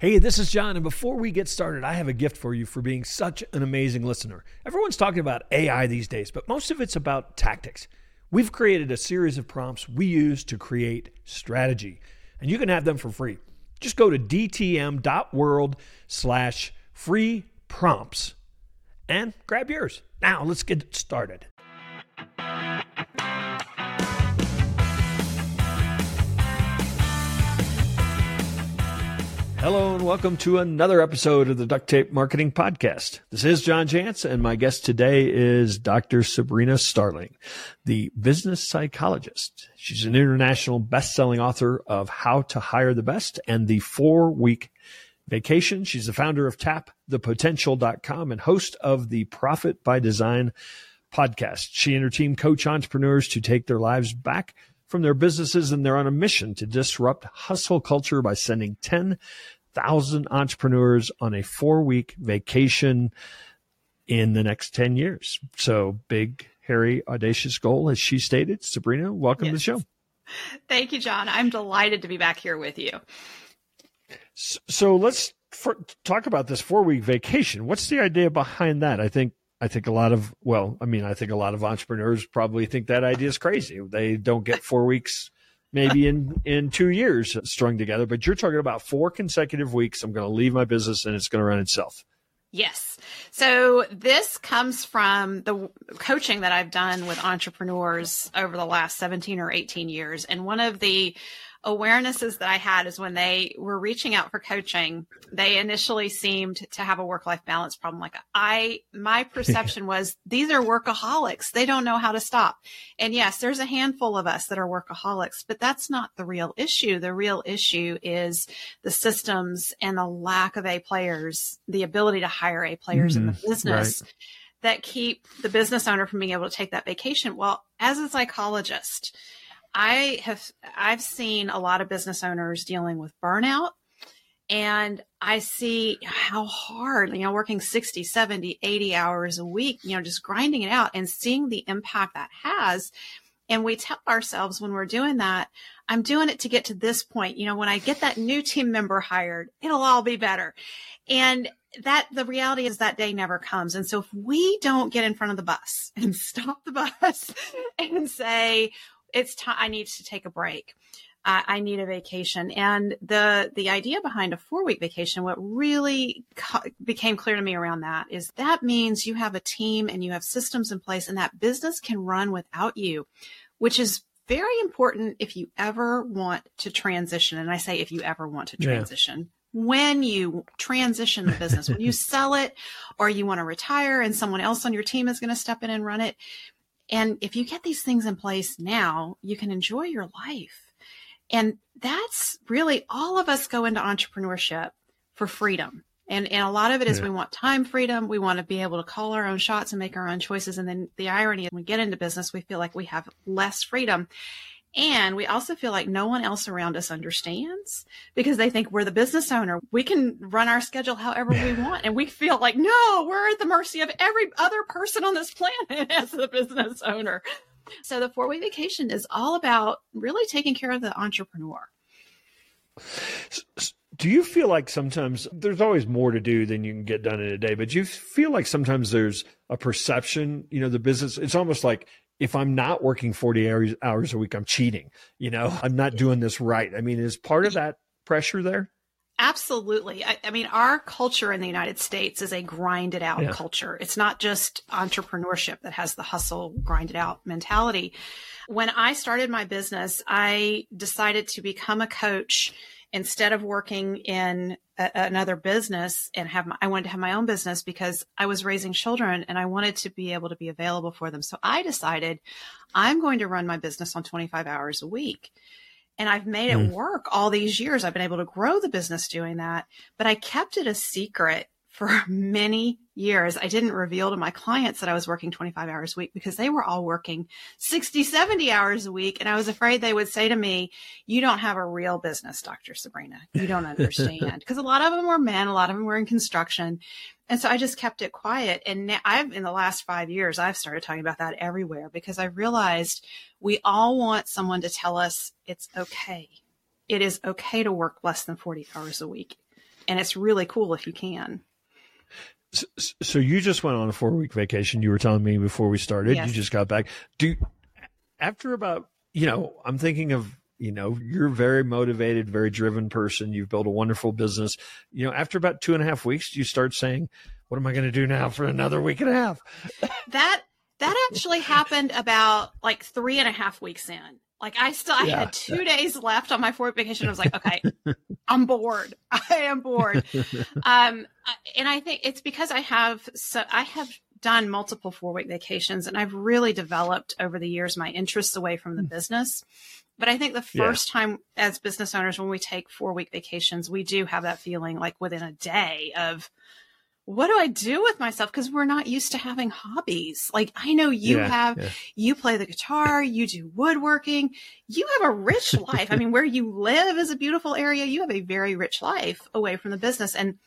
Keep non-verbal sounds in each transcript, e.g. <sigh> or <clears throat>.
Hey, this is John, and before we get started, I have a gift for you for being such an amazing listener. Everyone's talking about AI these days, but most of it's about tactics. We've created a series of prompts we use to create strategy, and you can have them for free. Just go to dtm.world slash free prompts and grab yours. Now, let's get started. Hello and welcome to another episode of the Duct Tape Marketing Podcast. This is John Jantsch and my guest today is Dr. Sabrina Starling, the business psychologist. She's an international best-selling author of How to Hire the Best and the Four Week Vacation. She's the founder of tapthepotential.com and host of the Profit by Design podcast. She and her team coach entrepreneurs to take their lives back from their businesses and they're on a mission to disrupt hustle culture by sending 10,000 entrepreneurs on a four week vacation in the next 10 years. So big, hairy, audacious goal, as she stated. Sabrina, welcome yes. to the show. Thank you, John. I'm delighted to be back here with you. So, so let's for, talk about this four week vacation. What's the idea behind that? I think I think a lot of, well, I mean, I think a lot of entrepreneurs probably think that idea is crazy. They don't get four weeks, maybe in, in two years strung together, but you're talking about four consecutive weeks. I'm going to leave my business and it's going to run itself. Yes. So this comes from the coaching that I've done with entrepreneurs over the last 17 or 18 years. And one of the awarenesses that I had is when they were reaching out for coaching, they initially seemed to have a work life balance problem. Like I, my <laughs> perception was these are workaholics. They don't know how to stop. And yes, there's a handful of us that are workaholics, but that's not the real issue. The real issue is the systems and the lack of A players, the ability to hire A players mm-hmm. in the mm-hmm. business. Right. That keep the business owner from being able to take that vacation. Well, as a psychologist, I have I've seen a lot of business owners dealing with burnout and I see how hard, you know, working 60, 70, 80 hours a week, you know, just grinding it out and seeing the impact that has. And we tell ourselves when we're doing that, I'm doing it to get to this point. You know, when I get that new team member hired, it'll all be better. And that the reality is that day never comes. And so if we don't get in front of the bus <laughs> and stop the bus <laughs> and say, it's time i need to take a break. Uh, i need a vacation. And the the idea behind a four week vacation what really co- became clear to me around that is that means you have a team and you have systems in place and that business can run without you which is very important if you ever want to transition. And i say if you ever want to transition. Yeah when you transition the business, when you <laughs> sell it or you want to retire and someone else on your team is going to step in and run it, and if you get these things in place now, you can enjoy your life. And that's really all of us go into entrepreneurship for freedom. And, and a lot of it is yeah. we want time freedom. We want to be able to call our own shots and make our own choices. And then the irony is when we get into business, we feel like we have less freedom. And we also feel like no one else around us understands because they think we're the business owner. We can run our schedule however we want. And we feel like, no, we're at the mercy of every other person on this planet <laughs> as the business owner. So the four week vacation is all about really taking care of the entrepreneur. Do you feel like sometimes there's always more to do than you can get done in a day, but you feel like sometimes there's a perception, you know, the business, it's almost like if I'm not working 40 hours, hours a week, I'm cheating. You know, <laughs> I'm not doing this right. I mean, is part of that pressure there? Absolutely. I, I, mean, our culture in the United States is a grinded out yeah. culture. It's not just entrepreneurship that has the hustle, grinded out mentality. When I started my business, I decided to become a coach instead of working in a, another business and have my, I wanted to have my own business because I was raising children and I wanted to be able to be available for them. So I decided I'm going to run my business on 25 hours a week. And I've made it mm. work all these years. I've been able to grow the business doing that, but I kept it a secret for <laughs> many years. I didn't reveal to my clients that I was working 25 hours a week because they were all working 60, 70 hours a week. And I was afraid they would say to me, you don't have a real business, Dr. Sabrina. You don't <laughs> understand. Because a lot of them were men, a lot of them were in construction. And so I just kept it quiet. And now I've, in the last five years, I've started talking about that everywhere because I realized we all want someone to tell us it's okay. It is okay to work less than 40 hours a week And it's really cool if you can. So, you just went on a four week vacation. You were telling me before we started. Yes. You just got back. Do after about you know I'm thinking of you know you're a very motivated, very driven person. You've built a wonderful business. You know after about two and a half weeks, you start saying, "What am I going to do now for another week and a half?" That that actually happened about like three and a half weeks in. Like I still, I Yeah. had two days left on my four week vacation. I was like, okay, <laughs> I'm bored. I am bored. <laughs> Um, and I think it's because I have, so I have done multiple four week vacations and I've really developed over the years my interests away from the business. But I think the Yeah. first time as business owners, when we take four week vacations, we do have that feeling like within a day of, what do I do with myself? Because we're not used to having hobbies. Like I know you Yeah, have, yeah. you play the guitar, you do woodworking, you have a rich <laughs> life. I mean, where you live is a beautiful area. You have a very rich life away from the business. And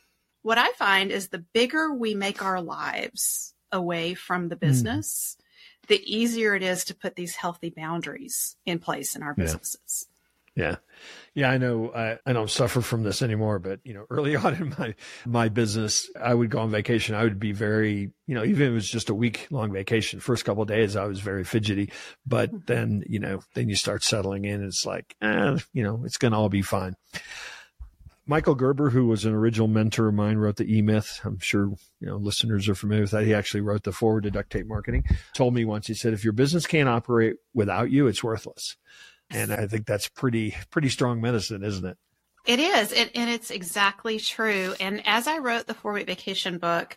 what I find is the bigger we make our lives away from the hmm. business, the easier it is to put these healthy boundaries in place in our businesses. Yeah. Yeah, Yeah, I know I, I don't suffer from this anymore, but you know, <laughs> early on in my my business, I would go on vacation. I would be very, you know, even if it was just a week long vacation, first couple of days I was very fidgety. But then, you know, then you start settling in, it's like, eh, you know, it's gonna all be fine. Michael Gerber, who was an original mentor of mine, wrote the E Myth. I'm sure you know listeners are familiar with that. He actually wrote the foreword to duct tape marketing. Told me once, he said, if your business can't operate without you, it's worthless. And I think that's pretty pretty strong medicine, isn't it? It is, it, and it's exactly true. And as I wrote the four week vacation book,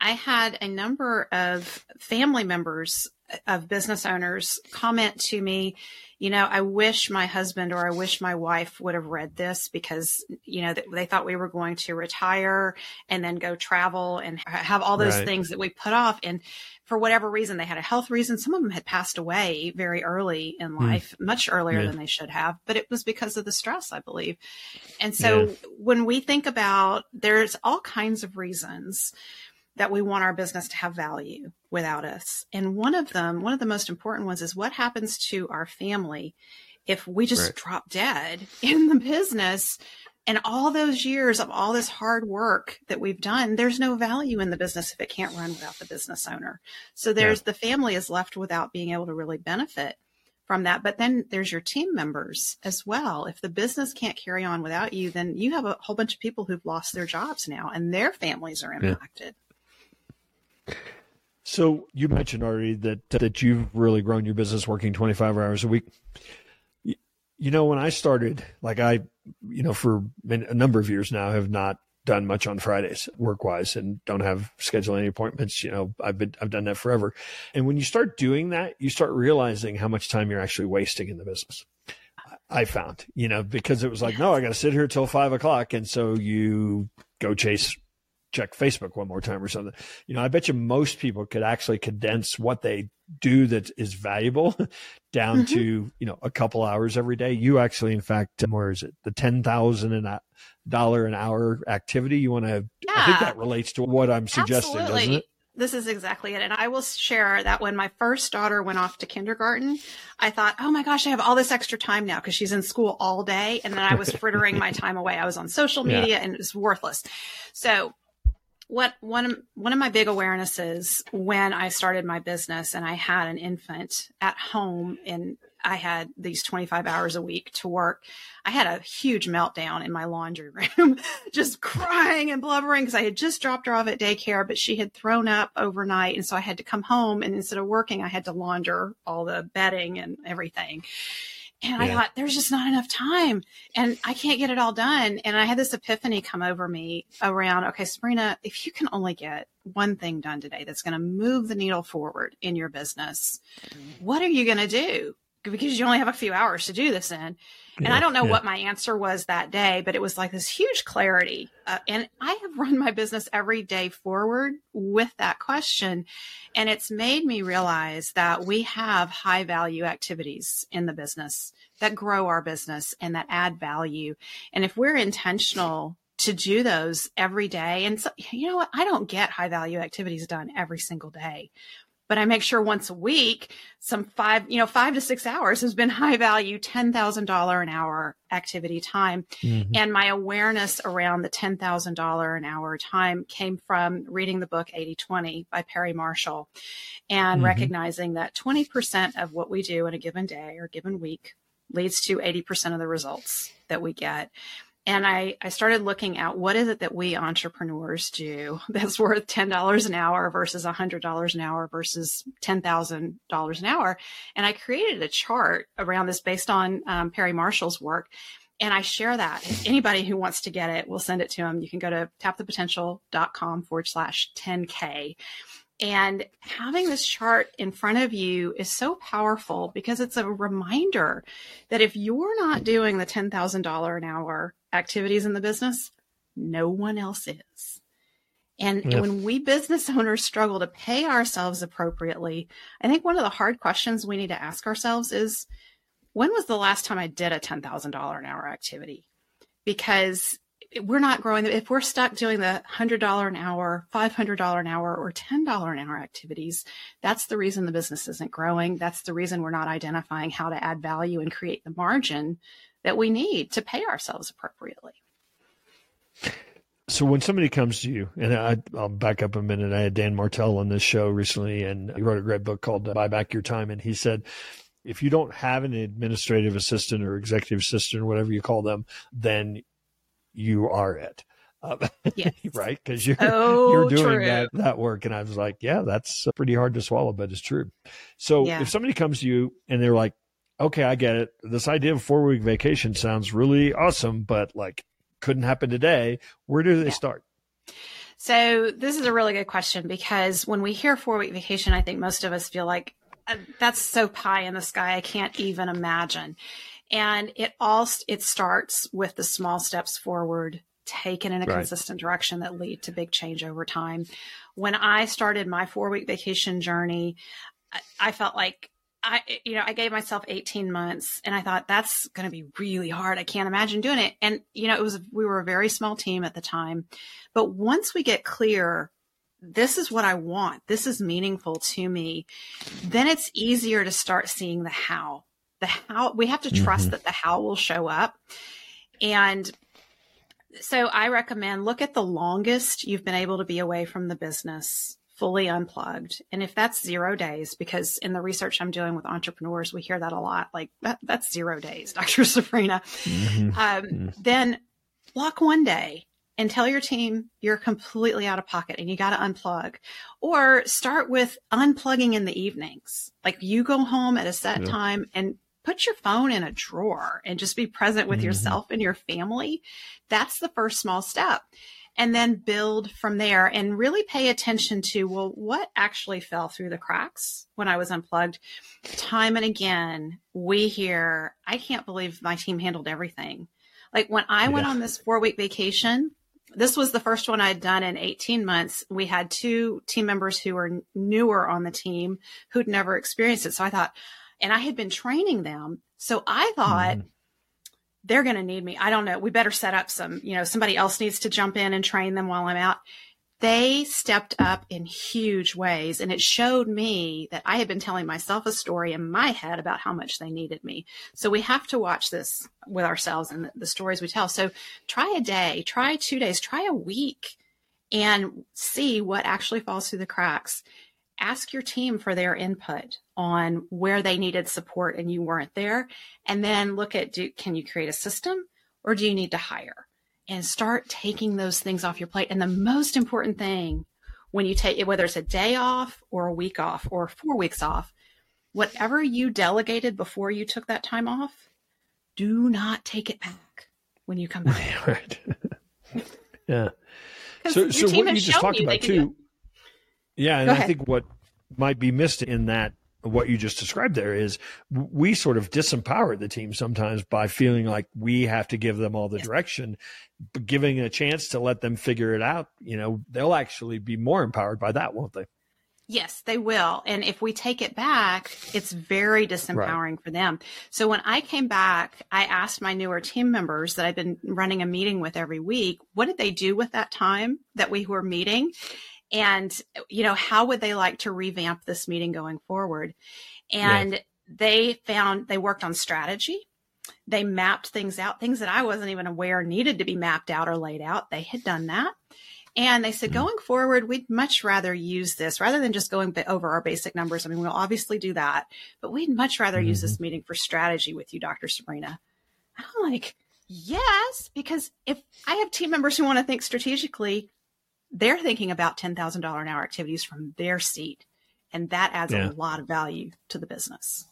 I had a number of family members of business owners comment to me, you know, I wish my husband or I wish my wife would have read this because, you know, they, they thought we were going to retire and then go travel and have all those Right. things that we put off. And for whatever reason, they had a health reason. Some of them had passed away very early in hmm. life, much earlier Yeah. than they should have, but it was because of the stress, I believe. And so when we think about there's all kinds of reasons that we want our business to have value without us. And one of them, one of the most important ones is what happens to our family if we just Right. drop dead in the business and all those years of all this hard work that we've done, there's no value in the business if it can't run without the business owner. So there's the family is left without being able to really benefit from that. But then there's your team members as well. If the business can't carry on without you, then you have a whole bunch of people who've lost their jobs now and their families are impacted. So you mentioned already that that you've really grown your business working 25 hours a week. You, know, when I started, like I, you know, for a number of years now, have not done much on Fridays work wise and don't have scheduled any appointments. You know, I've been I've done that forever. And when you start doing that, you start realizing how much time you're actually wasting in the business. I found, you know, because it was like, no, I got to sit here till five o'clock, and so you go chase check Facebook one more time or something. You know, I bet you most people could actually condense what they do that is valuable <laughs> down Mhm. to, you know, a couple hours every day. You actually, in fact, um, where is it? The $10,000 an hour activity. You want to, I think that relates to what I'm suggesting, doesn't Absolutely. it? This is exactly it. And I will share that when my first daughter went off to kindergarten, I thought, oh my gosh, I have all this extra time now because she's in school all day. And then I was frittering my <laughs> time away. I was on social Yeah. media and it was worthless. So what one of, one of my big awarenesses when I started my business and I had an infant at home and I had these 25 hours a week to work. I had a huge meltdown in my laundry <laughs> room, just crying and blubbering because I had just dropped her off at daycare, but she had thrown up overnight. And so I had to come home and instead of working, I had to launder all the bedding and everything. And I thought, there's just not enough time and I can't get it all done. And I had this epiphany come over me around, okay, Sabrina, if you can only get one thing done today that's going to move the needle forward in your business, mm-hmm. what are you going to do? Because you only have a few hours to do this in. And I don't know Yeah. what my answer was that day, but it was like this huge clarity. Uh, and I have run my business every day forward with that question. And it's made me realize that we have high value activities in the business that grow our business and that add value. And if we're intentional to do those every day, and so, you know what? I don't get high value activities done every single day. But I make sure once a week, some five, you know, five to six hours has been high value, $10,000 an hour activity time. Mm-hmm. And my awareness around the $10,000 an hour time came from reading the book 80 20 by Perry Marshall and mm-hmm. recognizing that 20% of what we do in a given day or given week leads to 80% of the results that we get and I, I started looking at what is it that we entrepreneurs do <laughs> that's worth $10 an hour versus $100 an hour versus $10,000 an hour. And I created a chart around this based on um, Perry Marshall's work. And I share that. Anybody who wants to get it, we'll send it to them. You can go to tapthepotential.com forward slash 10K. And having this chart in front of you is so powerful because it's a reminder that if you're not doing the $10,000 an hour activities in the business, no one else is. And yeah. when we business <laughs> owners struggle to pay ourselves appropriately, I think one of the hard questions we need to ask ourselves is when was the last time I did a $10,000 an hour activity? Because we're not growing. If we're stuck doing the $100 an hour, $500 an hour, or $10 an hour activities, that's the reason the business isn't growing. That's the reason we're not identifying how to add value and create the margin that we need to pay ourselves appropriately. So when somebody comes to you, and I, will back up a minute, I had Dan Martell on this show recently, and he wrote a great book called "Buy Back Your Time," and he said, if you don't have an administrative assistant or executive assistant or whatever you call them, then you are it. Um, <laughs> yes. right? Because you're oh, you're doing true. that that work, and I was like, yeah, that's pretty hard to swallow, but it's true. So yeah. if somebody comes to you and they're like, okay, I get it. This idea of four week vacation sounds really awesome, but like couldn't happen today. Where do they yeah. start? So this is a really good question because when we hear four week vacation, I think most of us feel like uh, that's so pie in the sky. I can't even imagine. And it all, it starts with the small steps forward taken in a right. consistent direction that lead to big change over time. When I started my four week vacation journey, I felt like I, you know, I gave myself 18 months and I thought that's going to be really hard. I can't imagine doing it. And, you know, it was, we were a very small team at the time, but once we get clear, this is what I want. This is meaningful to me. Then it's easier to start seeing the how, the how we have to trust mm-hmm. that the how will show up. And so I recommend look at the longest you've been able to be away from the business fully unplugged. And if that's zero days, because in the research I'm doing with entrepreneurs, we hear that a lot, like that, that's zero days, <laughs> Dr. Sabrina, mm-hmm. Um, mm-hmm. then block one day and tell your team you're completely out of pocket and you got to unplug or start with unplugging in the evenings. Like you go home at a set yeah. time and put your phone in a drawer and just be present with mm-hmm. yourself and your family. That's the first small step and then build from there and really pay attention to, well, what actually fell through the cracks when I was unplugged? Time and again, we hear, I can't believe my team handled everything. Like when I yeah. went on this four week vacation, this was the first one I'd done in 18 months. We had two team members who were newer on the team who'd never experienced it. So I thought, and I had been training them. So I thought, mm they're going to need me. I don't know. We better set up some, you know, somebody else needs to jump in and train them while I'm out. They stepped up in huge ways. And it showed me that I had been telling myself a story in my head about how much they needed me. So we have to watch this with ourselves and the stories we tell. So try a day, try two days, try a week and see what actually falls through the cracks ask your team for their input on where they needed support and you weren't there. And then look at do can you create a system or do you need to hire? And start taking those things off your plate. And the most important thing when you take it whether it's a day off or a week off or 4 weeks off whatever you delegated before you took that time off do not take it back when you come back. <laughs> Right. <laughs> Yeah. So so what you just talked you about too yeah, and I think what might be missed in that what you just described there is we sort of disempower the team sometimes by feeling like we have to give them all the yes. direction but giving a chance to let them figure it out you know they'll actually be more empowered by that won't they Yes, they will. And if we take it back, it's very disempowering right. for them. So when I came back, I asked my newer team members that I've been running a meeting with every week, what did they do with that time that we were meeting? And you know how would they like to revamp this meeting going forward and yeah. they found they worked on strategy they mapped things out things that i wasn't even aware needed to be mapped out or laid out they had done that and they said, mm-hmm. going forward, we'd much rather use this rather than just going over our basic numbers. I mean, we'll obviously do that, but we'd much rather mm-hmm. use this meeting for strategy with you, Dr. Sabrina. I'm like, yes, because if I have team members who want to think strategically, they're thinking about $10,000 an hour activities from their seat. And that adds yeah. a lot of value to the business.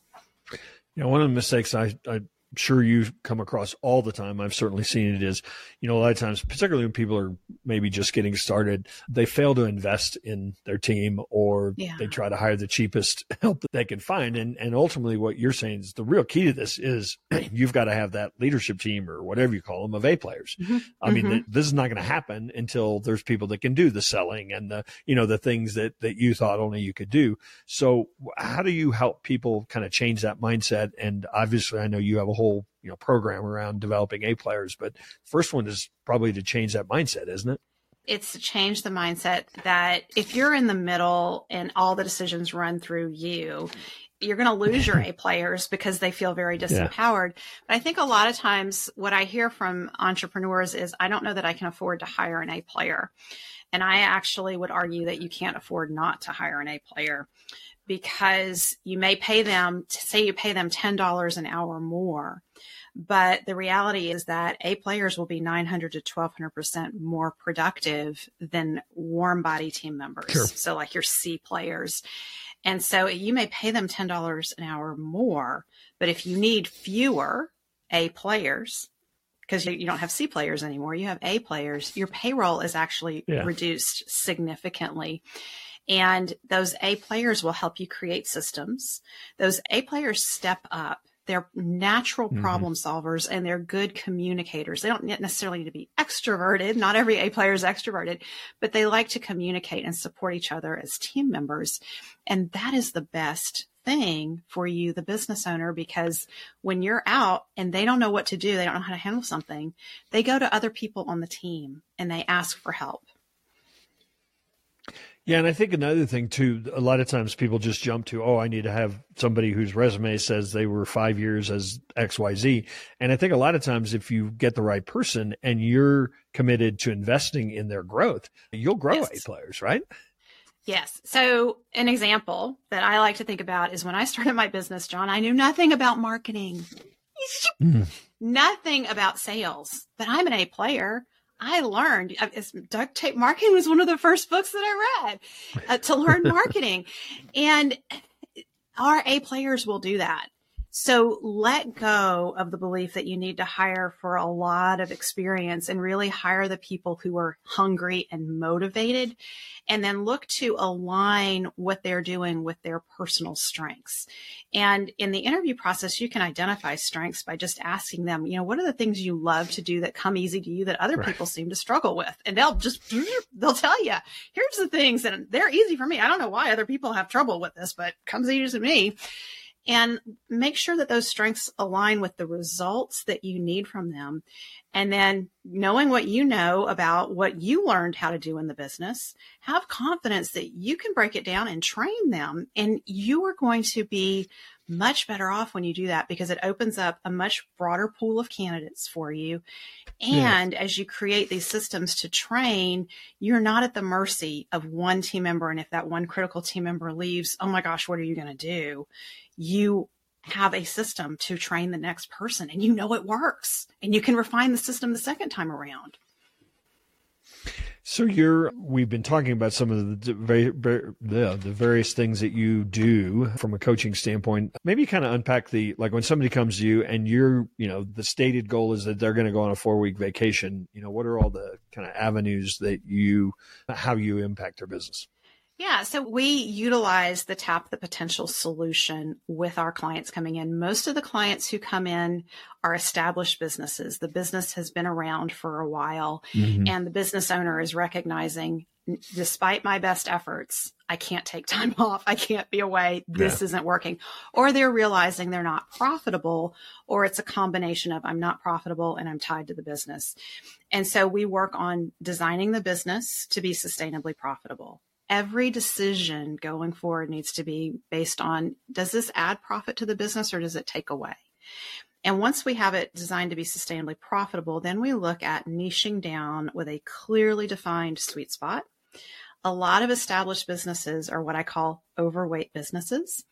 Yeah, one of the mistakes I, I sure you've come across all the time. I've certainly seen it is, you know, a lot of times, particularly when people are maybe just getting started, they fail to invest in their team or yeah. they try to hire the cheapest <laughs> help that they can find. And, and ultimately what you're saying is the real key to this is <clears throat> you've got to have that leadership team or whatever you call them of A players. Mm-hmm. I mean, mm-hmm. this is not going to happen until there's people that can do the selling and the, you know, the things that, that you thought only you could do. So how do you help people kind of change that mindset? And obviously I know you have a whole you know program around developing A players. But first one is probably to change that mindset, isn't it? It's to change the mindset that if you're in the middle and all the decisions run through you, you're going to lose your A <laughs> players because they feel very disempowered. Yeah. But I think a lot of times what I hear from entrepreneurs is, I don't know that I can afford to hire an A player. And I actually would argue that you can't afford not to hire an A player because you may pay them, say you pay them $10 an hour more. But the reality is that A players will be 900 to 1200% more productive than warm body team members. Sure. So, like your C players. And so you may pay them $10 an hour more, but if you need fewer A players, because you don't have C players anymore, you have A players, your payroll is actually yeah. reduced significantly. And those A players will help you create systems. Those A players step up. They're natural mm-hmm. problem solvers and they're good communicators. They don't necessarily need to be extroverted. Not every A player is extroverted, but they like to communicate and support each other as team members. And that is the best thing for you, the business owner, because when you're out and they don't know what to do, they don't know how to handle something, they go to other people on the team and they ask for help. Yeah, and I think another thing too, a lot of times people just jump to, oh, I need to have somebody whose resume says they were five years as XYZ. And I think a lot of times if you get the right person and you're committed to investing in their growth, you'll grow yes. A players, right? Yes. So an example that I like to think about is when I started my business, John, I knew nothing about marketing. Mm. Nothing about sales, but I'm an A player. I learned uh, duct tape marketing was one of the first books that I read uh, to learn <laughs> marketing. And our A players will do that. So let go of the belief that you need to hire for a lot of experience and really hire the people who are hungry and motivated and then look to align what they're doing with their personal strengths. And in the interview process, you can identify strengths by just asking them, you know, what are the things you love to do that come easy to you that other right. people seem to struggle with? And they'll just, <laughs> they'll tell you, here's the things that they're easy for me. I don't know why other people have trouble with this, but comes easy to me and make sure that those strengths align with the results that you need from them. And then knowing what you know about what you learned how to do in the business, have confidence that you can break it down and train them. And you are going to be much better off when you do that because it opens up a much broader pool of candidates for you. And as you create these systems to train, you're not at the mercy of one team member. And if that one critical team member leaves, oh my gosh, what are you going to do? you have a system to train the next person and you know it works and you can refine the system the second time around. So you're we've been talking about some of the the, the various things that you do from a coaching standpoint. Maybe kind of unpack the like when somebody comes to you and you're, you know, the stated goal is that they're going to go on a 4-week vacation, you know, what are all the kind of avenues that you how you impact their business? Yeah, so we utilize the tap the potential solution with our clients coming in. Most of the clients who come in are established businesses. The business has been around for a while mm-hmm. and the business owner is recognizing despite my best efforts, I can't take <laughs> time off. I can't be away. This yeah. isn't working. Or they're realizing they're not profitable, or it's a combination of I'm not profitable and I'm tied to the business. And so we work on designing the business to be sustainably profitable every decision going forward needs to be based on does this add profit to the business or does it take away? And once we have it designed to be sustainably profitable, then we look at niching down with a clearly defined sweet spot. A lot of established businesses are what I call overweight businesses.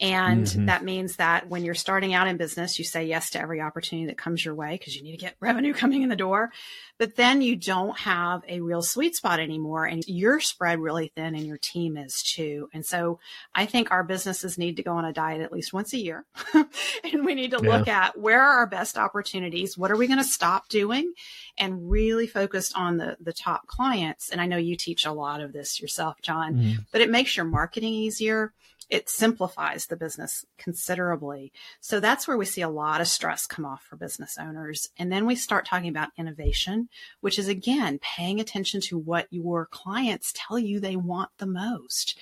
And mm-hmm. that means that when you're starting out in business, you say yes to every opportunity that comes your way because you need to get <laughs> revenue coming in the door. But then you don't have a real sweet spot anymore and you're spread really thin and your team is too. And so I think our businesses need to go on a diet at least once a year. <laughs> and we need to yeah. look at where are our best opportunities? What are we going to stop doing? And really focus on the, the top clients. And I know you teach a lot of this yourself, John, mm-hmm. but it makes your marketing easier. It simplifies the business considerably. So that's where we see a lot of stress come off for business owners. And then we start talking about innovation, which is again paying attention to what your clients tell you they want the most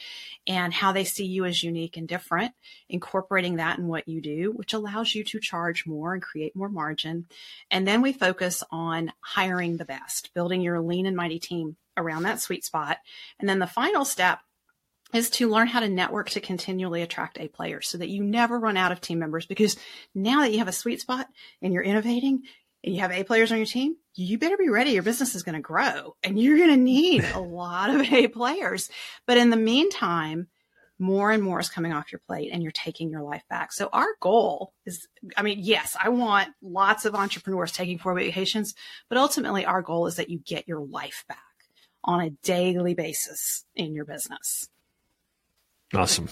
and how they see you as unique and different, incorporating that in what you do, which allows you to charge more and create more margin. And then we focus on hiring the best, building your lean and mighty team around that sweet spot. And then the final step is to learn how to network to continually attract A players so that you never run out of team members. Because now that you have a sweet spot and you're innovating and you have A players on your team, you better be ready. Your business is going to grow and you're going to need a <laughs> lot of A players. But in the meantime, more and more is coming off your plate and you're taking your life back. So our goal is, I mean, yes, I want lots of entrepreneurs taking four vacations, but ultimately our goal is that you get your life back on a daily basis in your business. Awesome.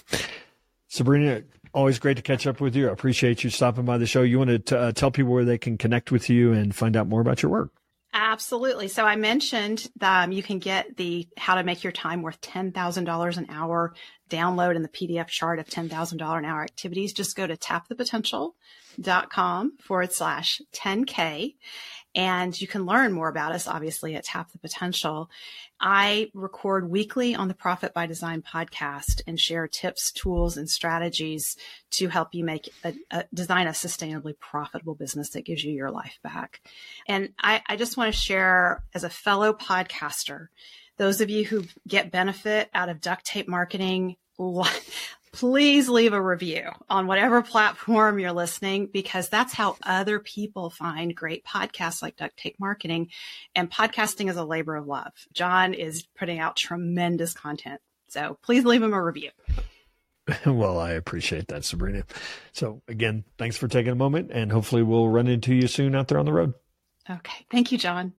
Sabrina, always great to catch up with you. I appreciate you stopping by the show. You want to uh, tell people where they can connect with you and find out more about your work? Absolutely. So I mentioned um, you can get the how to make your time worth $10,000 an hour download in the PDF chart of $10,000 an hour activities. Just go to tapthepotential.com forward slash 10K and you can learn more about us, obviously, at Tap the Potential. I record weekly on the Profit by Design podcast and share tips, tools, and strategies to help you make a, a design a sustainably profitable business that gives you your life back. And I, I just want to share as a fellow podcaster, those of you who get benefit out of duct tape marketing, <laughs> please leave a review on whatever platform you're listening because that's how other people find great podcasts like Duct Tape Marketing. And podcasting is a labor of love. John is putting out tremendous content. So please leave him a review. <laughs> Well, I appreciate that, Sabrina. So, again, thanks for taking a moment, and hopefully, we'll run into you soon out there on the road. Okay. Thank you, John.